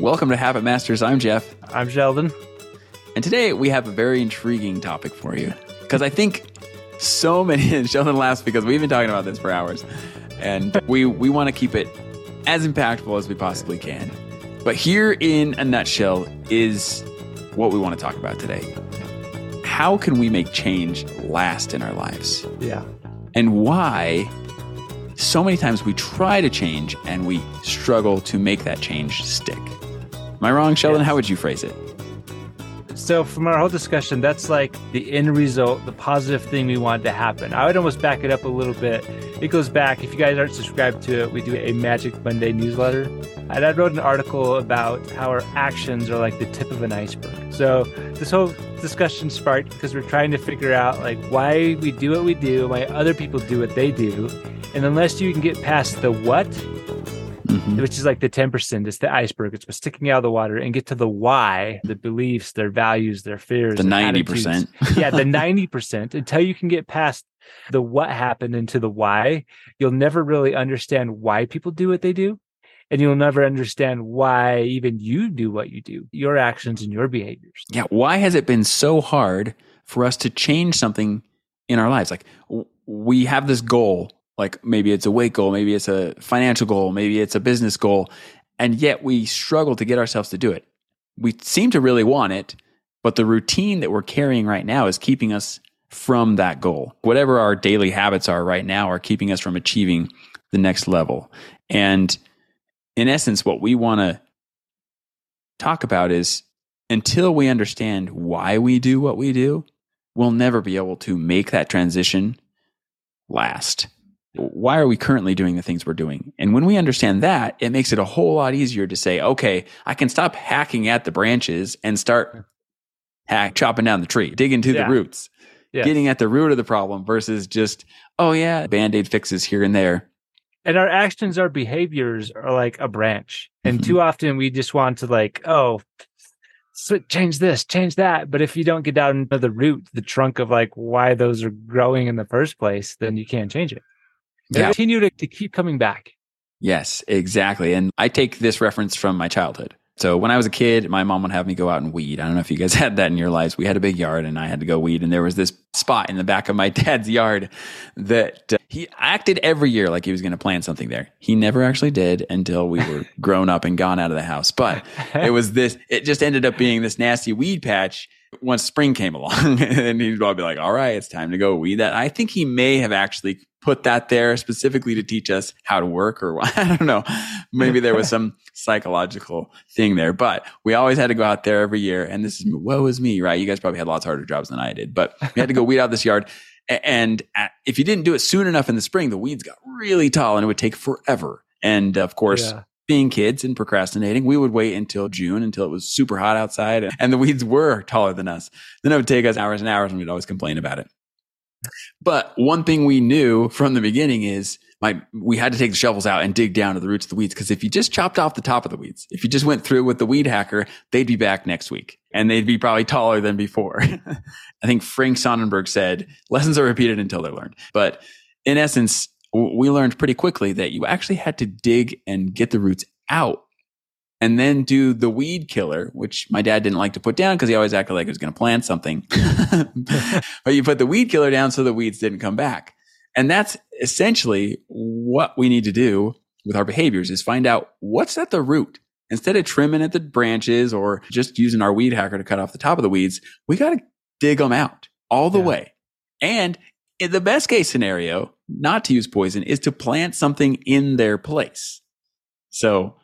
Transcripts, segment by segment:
Welcome to Habit Masters. I'm Jeff. I'm Sheldon. And today we have a very intriguing topic for you because I think so many, Sheldon laughs because we've been talking about this for hours and we, we want to keep it as impactful as we possibly can. But here in a nutshell is what we want to talk about today. How can we make change last in our lives? Yeah. And why so many times we try to change and we struggle to make that change stick. Am I wrong, Sheldon? Yes. How would you phrase it? So, from our whole discussion, that's like the end result, the positive thing we wanted to happen. I would almost back it up a little bit. It goes back, if you guys aren't subscribed to it, we do a Magic Monday newsletter. And I wrote an article about how our actions are like the tip of an iceberg. So, this whole discussion sparked because we're trying to figure out like why we do what we do, why other people do what they do. And unless you can get past the what, Mhm. which is like the 10%, it's the iceberg, it's what's sticking out of the water, and get to the why, the beliefs, their values, their fears. The 90%. attitudes. yeah, the 90%. Until you can get past the what happened into the why, you'll never really understand why people do what they do. And you'll never understand why even you do what you do, your actions and your behaviors. Yeah. Why has it been so hard for us to change something in our lives? Like we have this goal, like maybe it's a weight goal, maybe it's a financial goal, maybe it's a business goal, and yet we struggle to get ourselves to do it. We seem to really want it, but the routine that we're carrying right now is keeping us from that goal. Whatever our daily habits are right now are keeping us from achieving the next level. And in essence, what we want to talk about is until we understand why we do what we do, we'll never be able to make that transition last. Why are we currently doing the things we're doing? And when we understand that, it makes it a whole lot easier to say, okay, I can stop hacking at the branches and start hack chopping down the tree, digging to Yeah. the roots, Yes. getting at the root of the problem versus just, oh yeah, band-aid fixes here and there. and our actions our behaviors are like a branch and Mhm. too often we just want to like oh change this change that but if you don't get down to the root the trunk of like why those are growing in the first place then you can't change it And Yeah. continue to, to keep coming back Yes, exactly. And I take this reference from my childhood. So when I was a kid, my mom would have me go out and weed. I don't know if you guys had that in your lives. We had a big yard and I had to go weed. And there was this spot in the back of my dad's yard that uh, he acted every year like he was going to plant something there. He never actually did until we were grown up and gone out of the house. But it was this, it just ended up being this nasty weed patch once spring came along. and he'd all be like, all right, it's time to go weed that. I think he may have actually put that there specifically to teach us how to work or I don't know. Maybe there was some psychological thing there, but we always had to go out there every year. And this is, woe is me, right? You guys probably had lots harder jobs than I did, but we had to go weed out this yard. And uh, if you didn't do it soon enough in the spring, the weeds got really tall and it would take forever. And of course, Yeah. being kids and procrastinating, we would wait until June until it was super hot outside and the weeds were taller than us. Then it would take us hours and hours and we'd always complain about it. But one thing we knew from the beginning is my we had to take the shovels out and dig down to the roots of the weeds because if you just chopped off the top of the weeds, if you just went through with the weed hacker, they'd be back next week and they'd be probably taller than before. I think Frank Sonnenberg said lessons are repeated until they're learned. But in essence, we learned pretty quickly that you actually had to dig and get the roots out and then do the weed killer, which my dad didn't like to put down because he always acted like he was going to plant something. but you put the weed killer down so the weeds didn't come back. And that's essentially what we need to do with our behaviors is find out what's at the root. Instead of trimming at the branches or just using our weed hacker to cut off the top of the weeds, we got to dig them out all the Yeah. way. And in the best case scenario, not to use poison is to plant something in their place. So,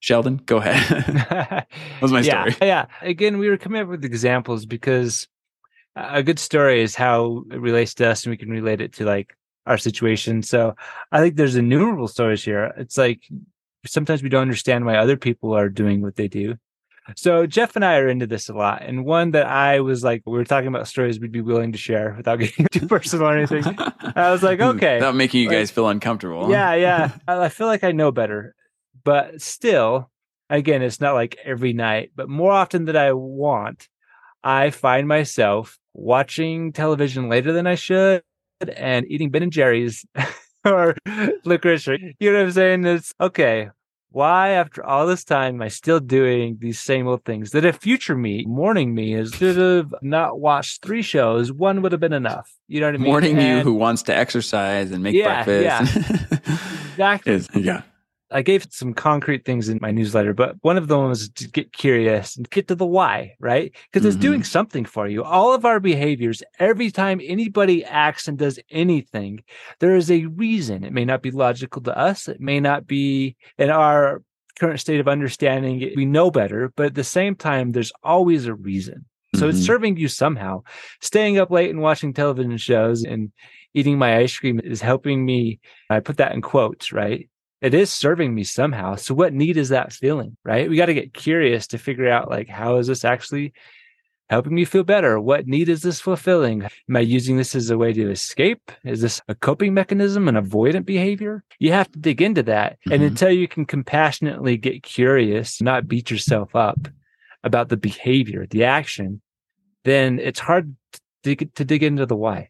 Sheldon, go ahead. was my yeah, story. Yeah. Again, we were coming up with examples because a good story is how it relates to us and we can relate it to like our situation. So I think there's innumerable stories here. It's like sometimes we don't understand why other people are doing what they do. So Jeff and I are into this a lot. And one that I was like, we were talking about stories we'd be willing to share without getting too personal or anything. I was like, okay. Without making you Like- guys feel uncomfortable. Yeah, yeah. I feel like I know better, but still, again, it's not like every night, but more often than I want, I find myself watching television later than I should and eating Ben and Jerry's or licorice. Or, you know what I'm saying? It's okay. why after all this time am I still doing these same old things? That if future me, morning me, is should have not watched three shows, one would have been enough. You know what I mean? Morning you who wants to exercise and make Yeah, breakfast. Exactly. Is- yeah. I gave some concrete things in my newsletter, but one of them was to get curious and get to the why, right? Because it's Mhm. doing something for you. All of our behaviors, every time anybody acts and does anything, there is a reason. It may not be logical to us, it may not be in our current state of understanding. We know better, but at the same time, there's always a reason. So it's Mhm. serving you somehow. Staying up late and watching television shows and eating my ice cream is helping me. I put that in quotes, right? It is serving me somehow. So what need is that feeling, right? We got to get curious to figure out like how is this actually helping me feel better? What need is this fulfilling? Am I using this as a way to escape? Is this a coping mechanism, an avoidant behavior? You have to dig into that. And Mhm. until you can compassionately get curious, not beat yourself up about the behavior, the action, then it's hard to, to dig into the why.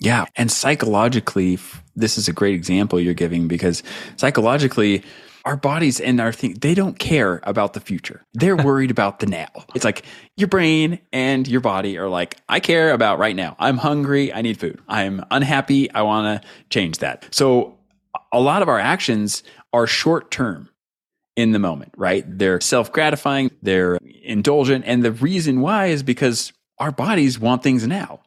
Yeah. And psychologically, this is a great example you're giving because psychologically, our bodies and our thing, they don't care about the future. They're worried about the now. It's like your brain and your body are like, I care about right now. I'm hungry. I need food. I'm unhappy. I want to change that. So a lot of our actions are short term in the moment, right? They're self gratifying, they're indulgent. And the reason why is because our bodies want things now.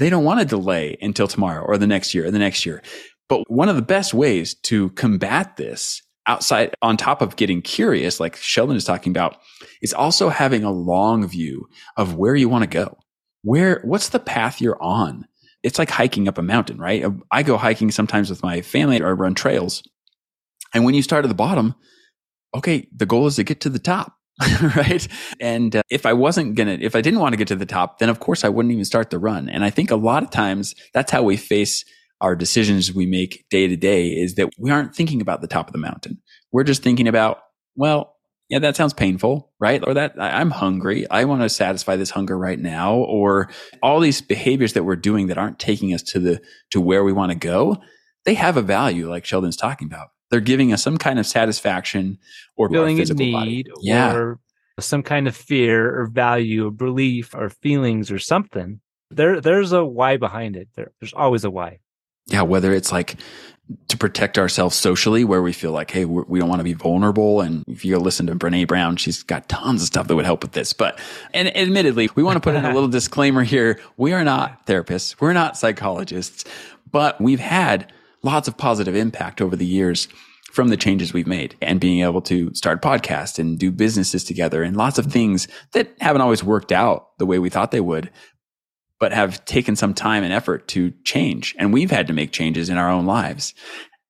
They don't want to delay until tomorrow or the next year or the next year. But one of the best ways to combat this outside, on top of getting curious, like Sheldon is talking about, is also having a long view of where you want to go. Where, what's the path you're on? It's like hiking up a mountain, right? I go hiking sometimes with my family or run trails. And when you start at the bottom, okay, the goal is to get to the top. right. And uh, if I wasn't going to, if I didn't want to get to the top, then of course I wouldn't even start the run. And I think a lot of times that's how we face our decisions we make day to day is that we aren't thinking about the top of the mountain. We're just thinking about, well, yeah, that sounds painful, right? Or that I'm hungry. I want to satisfy this hunger right now. Or all these behaviors that we're doing that aren't taking us to the, to where we want to go. They have a value like Sheldon's talking about. They're giving us some kind of satisfaction or feeling a physical body. need Yeah. or some kind of fear or value or belief or feelings or something. There, there's a why behind it. There, there's always a why. yeah, whether it's like to protect ourselves socially, where we feel like, hey, we don't want to be vulnerable. And if you listen to Brene Brown, she's got tons of stuff that would help with this. But, and admittedly, we want to put in a little disclaimer here. We are not therapists. We're not psychologists, but we've had lots of positive impact over the years from the changes we've made and being able to start podcasts and do businesses together and lots of things that haven't always worked out the way we thought they would but have taken some time and effort to change. And we've had to make changes in our own lives.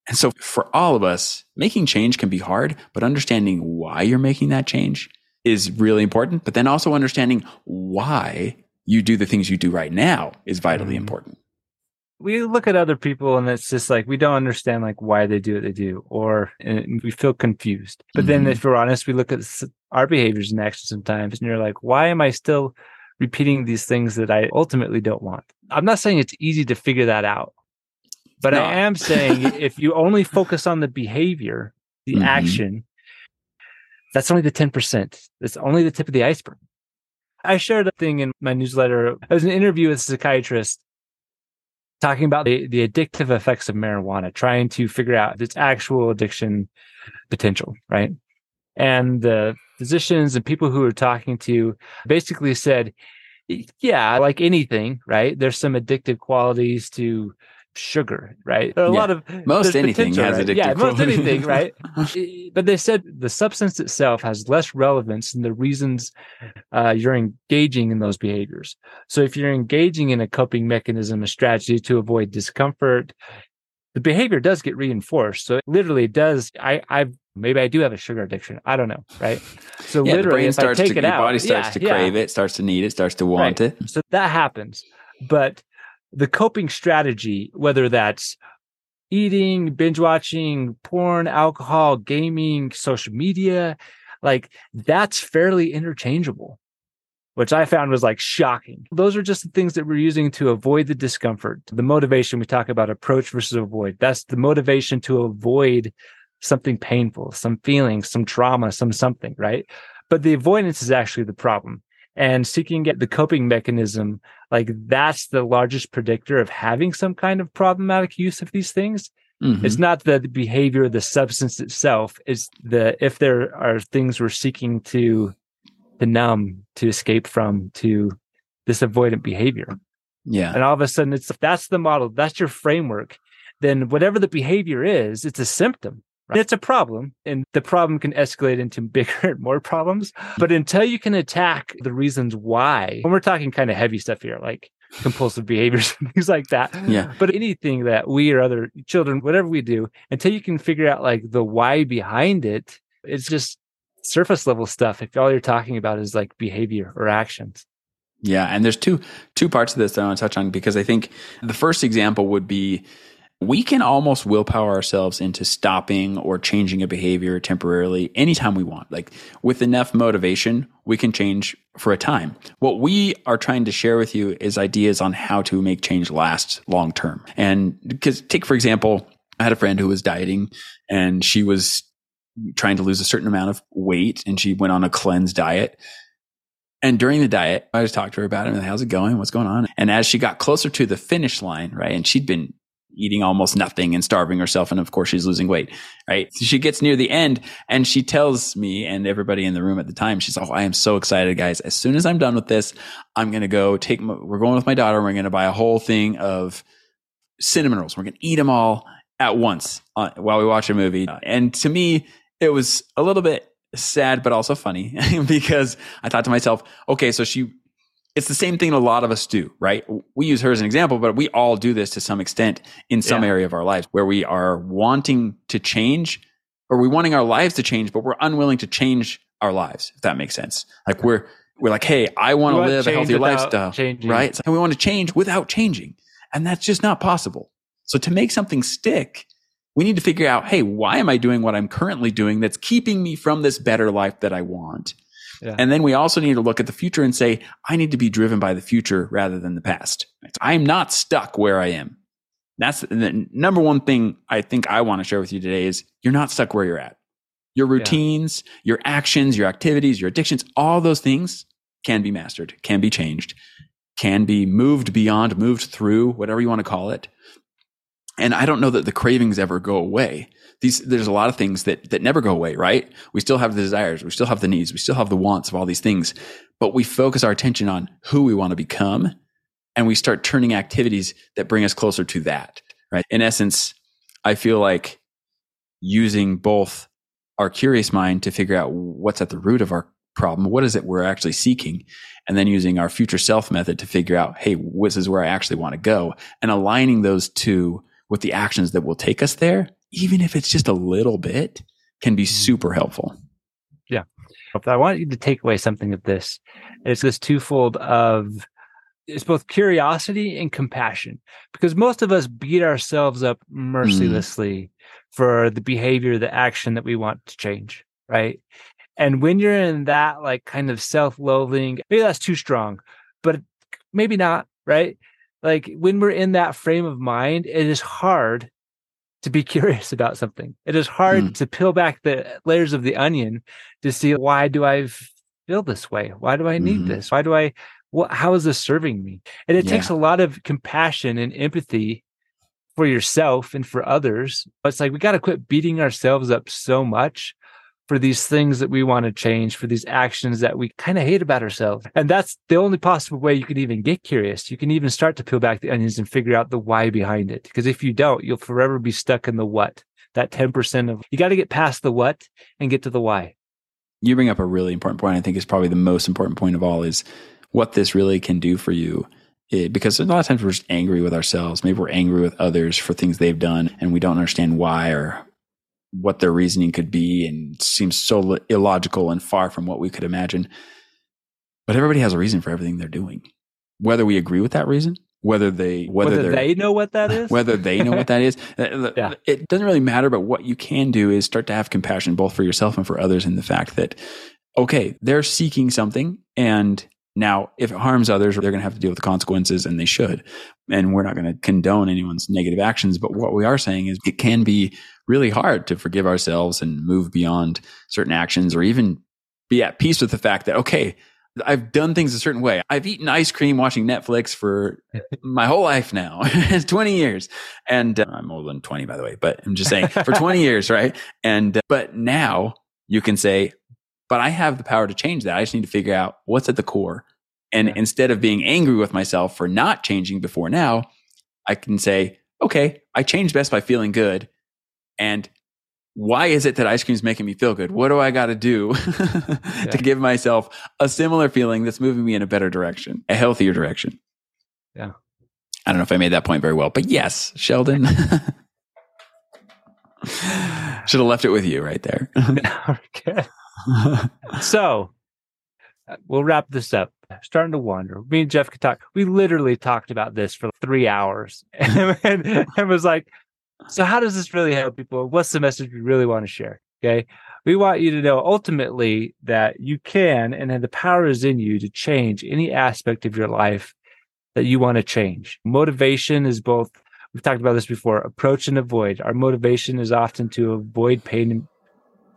And so for all of us, making change can be hard, but understanding why you're making that change is really important. But then also understanding why you do the things you do right now is vitally Mhm. important. We look at other people and it's just like we don't understand like why they do what they do, or and we feel confused. But then, Mhm. if we're honest, we look at our behaviors and actions sometimes, and you're like, why am I still repeating these things that I ultimately don't want? I'm not saying it's easy to figure that out, but No. I am saying if you only focus on the behavior, the Mhm. action, that's only the 10%. That's only the tip of the iceberg. I shared a thing in my newsletter. It was an interview with a psychiatrist talking about the, the addictive effects of marijuana, trying to figure out its actual addiction potential, right? And the physicians and people who were talking to basically said, yeah, like anything, right? There's some addictive qualities to sugar, right? A Yeah. lot of Most anything has right? addictive Yeah, most anything, right? But they said the substance itself has less relevance than the reasons uh, you're engaging in those behaviors. So if you're engaging in a coping mechanism, a strategy to avoid discomfort, the behavior does get reinforced. So it literally does. I, I've maybe I do have a sugar addiction. I don't know, right? So Yeah, literally, if I starts take to, it your out, body starts yeah, to crave it, starts to need it, starts to want Right. it. So that happens. But the coping strategy, whether that's eating, binge watching, porn, alcohol, gaming, social media, like that's fairly interchangeable, which I found was like shocking. Those are just the things that we're using to avoid the discomfort. The motivation we talk about approach versus avoid. That's the motivation to avoid something painful, some feeling, some trauma, some something, right? But the avoidance is actually the problem. And seeking get the coping mechanism, like that's the largest predictor of having some kind of problematic use of these things. Mm-hmm. It's not the behavior, the substance itself. It's the if there are things we're seeking to to numb, to escape from, to this avoidant behavior. Yeah. And all of a sudden it's that's the model, that's your framework. Then whatever the behavior is, it's a symptom. Right? It's a problem, and the problem can escalate into bigger and more problems. But until you can attack the reasons why, when we're talking kind of heavy stuff here, like compulsive behaviors and things like that. Yeah. But anything that we or other children, whatever we do, until you can figure out like the why behind it, it's just surface level stuff. If all you're talking about is like behavior or actions. Yeah, and there's two two parts of this that I want to touch on because I think the first example would be we can almost willpower ourselves into stopping or changing a behavior temporarily anytime we want. Like with enough motivation, we can change for a time. What we are trying to share with you is ideas on how to make change last long term. And because take, for example, I had a friend who was dieting and she was trying to lose a certain amount of weight and she went on a cleanse diet. And during the diet, I just talked to her about it and how's it going? What's going on? And as she got closer to the finish line, right? And she'd been eating almost nothing and starving herself. And of course, she's losing weight, right? So she gets near the end and she tells me and everybody in the room at the time, she's, Oh, I am so excited, guys. As soon as I'm done with this, I'm going to go take, my, we're going with my daughter. We're going to buy a whole thing of cinnamon rolls. We're going to eat them all at once uh, while we watch a movie. And to me, it was a little bit sad, but also funny because I thought to myself, okay, so she it's the same thing a lot of us do, right? We use her as an example, but we all do this to some extent in some yeah. area of our lives where we are wanting to change or we wanting our lives to change, but we're unwilling to change our lives, if that makes sense. Like we're, we're like, Hey, I want to live a healthier lifestyle, changing. right? And we want to change without changing. And that's just not possible. So to make something stick, we need to figure out, Hey, why am I doing what I'm currently doing that's keeping me from this better life that I want? Yeah. And then we also need to look at the future and say, I need to be driven by the future rather than the past. I'm not stuck where I am. That's the number one thing I think I want to share with you today is you're not stuck where you're at. Your routines, yeah. your actions, your activities, your addictions, all those things can be mastered, can be changed, can be moved beyond, moved through, whatever you want to call it. And I don't know that the cravings ever go away these there's a lot of things that that never go away, right? We still have the desires, we still have the needs, we still have the wants of all these things, but we focus our attention on who we want to become and we start turning activities that bring us closer to that, right? In essence, I feel like using both our curious mind to figure out what's at the root of our problem, what is it we're actually seeking, and then using our future self method to figure out, hey, this is where I actually want to go, and aligning those two with the actions that will take us there even if it's just a little bit, can be mm-hmm. super helpful. Yeah. If I want you to take away something of this, it's this twofold of it's both curiosity and compassion because most of us beat ourselves up mercilessly mm. for the behavior, the action that we want to change, right? And when you're in that like kind of self-loathing, maybe that's too strong, but maybe not, right? Like when we're in that frame of mind, it is hard to be curious about something. It is hard mm. to peel back the layers of the onion to see why do I feel this way? Why do I need mm this? Why do I what how is this serving me? And it yeah. takes a lot of compassion and empathy for yourself and for others. But it's like we got to quit beating ourselves up so much for these things that we want to change, for these actions that we kind of hate about ourselves. And that's the only possible way you can even get curious. You can even start to peel back the onions and figure out the why behind it. Because if you don't, you'll forever be stuck in the what. That 10% of you got to get past the what and get to the why. You bring up a really important point. I think is probably the most important point of all is what this really can do for you. It, because a lot of times we're just angry with ourselves. Maybe we're angry with others for things they've done and we don't understand why or what their reasoning could be and seems so illogical and far from what we could imagine. But everybody has a reason for everything they're doing. Whether we agree with that reason, whether they whether, whether they know what that is, whether they know what that is, uh, yeah. it doesn't really matter. But what you can do is start to have compassion both for yourself and for others in the fact that okay, they're seeking something and Now, if it harms others, they're going to have to deal with the consequences and they should. And we're not going to condone anyone's negative actions. But what we are saying is it can be really hard to forgive ourselves and move beyond certain actions or even be at peace with the fact that, okay, I've done things a certain way. I've eaten ice cream watching Netflix for my whole life now. it's 20 years. And uh, I'm older than 20, by the way, but I'm just saying for 20 years, right? And, uh, but now you can say, but I have the power to change that. I just need to figure out what's at the core. And yeah. instead of being angry with myself for not changing before now, I can say, okay, I changed best by feeling good. And why is it that ice cream is making me feel good? What do I got to do to give myself a similar feeling that's moving me in a better direction, a healthier direction? Yeah. I don't know if I made that point very well, but yes, Sheldon. Should have left it with you right there. okay. So uh, we'll wrap this up. Starting to wonder. Me and Jeff could talk. We literally talked about this for three hours and, and, and was like, so, how does this really help people? What's the message we really want to share? Okay. We want you to know ultimately that you can and that the power is in you to change any aspect of your life that you want to change. Motivation is both, we've talked about this before, approach and avoid. Our motivation is often to avoid pain and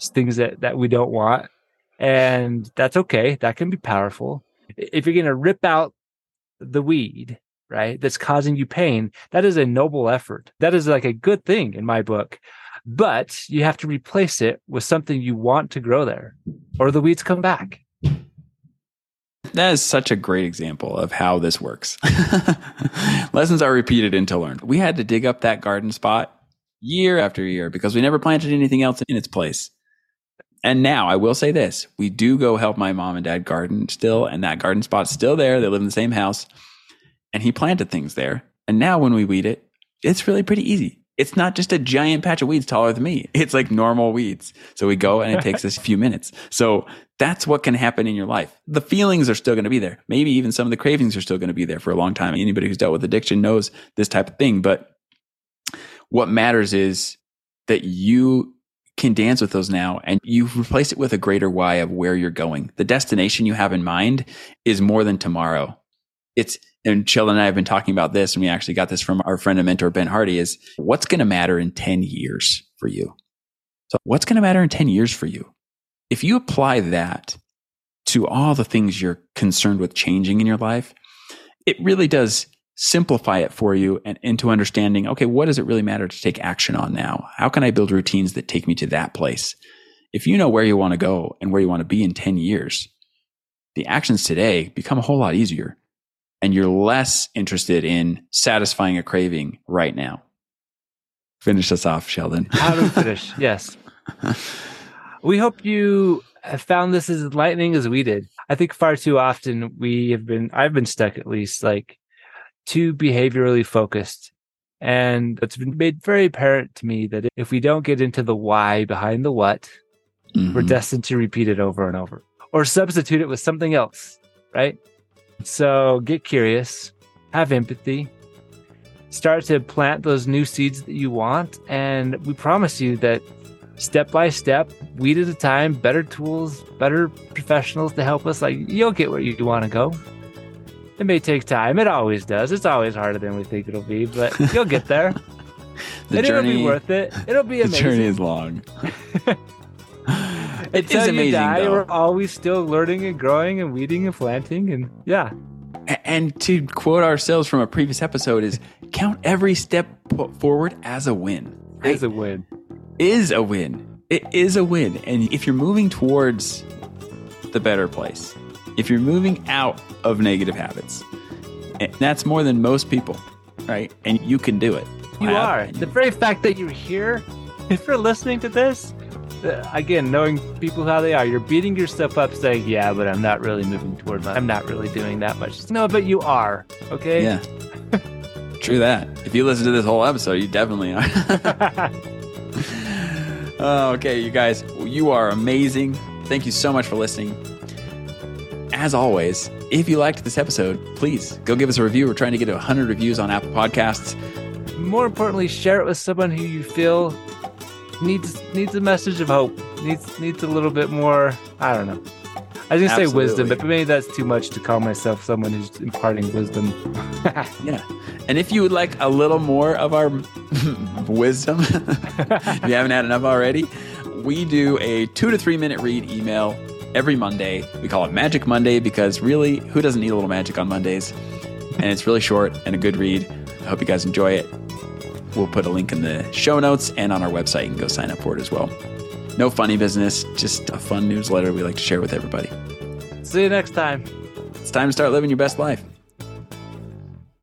things that, that we don't want. And that's okay. That can be powerful. If you're going to rip out the weed, right, that's causing you pain, that is a noble effort. That is like a good thing in my book. But you have to replace it with something you want to grow there, or the weeds come back. That is such a great example of how this works. Lessons are repeated until learned. We had to dig up that garden spot year after year because we never planted anything else in its place. And now I will say this we do go help my mom and dad garden still, and that garden spot's still there. They live in the same house and he planted things there. And now when we weed it, it's really pretty easy. It's not just a giant patch of weeds taller than me. It's like normal weeds. So we go and it takes us a few minutes. So that's what can happen in your life. The feelings are still going to be there. Maybe even some of the cravings are still going to be there for a long time. Anybody who's dealt with addiction knows this type of thing. But what matters is that you can dance with those now and you replace it with a greater why of where you're going. The destination you have in mind is more than tomorrow. It's and Sheldon and I have been talking about this, and we actually got this from our friend and mentor, Ben Hardy, is what's going to matter in 10 years for you? So, what's going to matter in 10 years for you? If you apply that to all the things you're concerned with changing in your life, it really does simplify it for you and into understanding okay, what does it really matter to take action on now? How can I build routines that take me to that place? If you know where you want to go and where you want to be in 10 years, the actions today become a whole lot easier and you're less interested in satisfying a craving right now. Finish us off, Sheldon. How to finish? yes. We hope you have found this as enlightening as we did. I think far too often we have been, I've been stuck at least like too behaviorally focused. And it's been made very apparent to me that if we don't get into the why behind the what, mm-hmm. we're destined to repeat it over and over or substitute it with something else, right? So get curious, have empathy, start to plant those new seeds that you want. And we promise you that step by step, weed at a time, better tools, better professionals to help us, like you'll get where you want to go. It may take time. It always does. It's always harder than we think it'll be, but you'll get there. the and journey, it'll be worth it. It'll be amazing. The journey is long. it is amazing. You die, though. We're always still learning and growing and weeding and planting, and yeah. And to quote ourselves from a previous episode is count every step put forward as a win. Right? Is a win. Is a win. It is a win. And if you're moving towards the better place, if you're moving out of negative habits, eh, that's more than most people, right? And you can do it. You are. The very fact that you're here, if you're listening to this, uh, again, knowing people how they are, you're beating yourself up saying, yeah, but I'm not really moving toward my, I'm not really doing that much. No, but you are. Okay. Yeah. True that. If you listen to this whole episode, you definitely are. oh, okay, you guys, you are amazing. Thank you so much for listening. As always, if you liked this episode, please go give us a review. We're trying to get to 100 reviews on Apple Podcasts. More importantly, share it with someone who you feel needs needs a message of hope. Needs needs a little bit more. I don't know. I was gonna say wisdom, but maybe that's too much to call myself someone who's imparting wisdom. Yeah. And if you would like a little more of our wisdom, if you haven't had enough already, we do a two to three minute read email every Monday. We call it Magic Monday because really, who doesn't need a little magic on Mondays? And it's really short and a good read. I hope you guys enjoy it. We'll put a link in the show notes and on our website. You can go sign up for it as well. No funny business, just a fun newsletter we like to share with everybody. See you next time. It's time to start living your best life.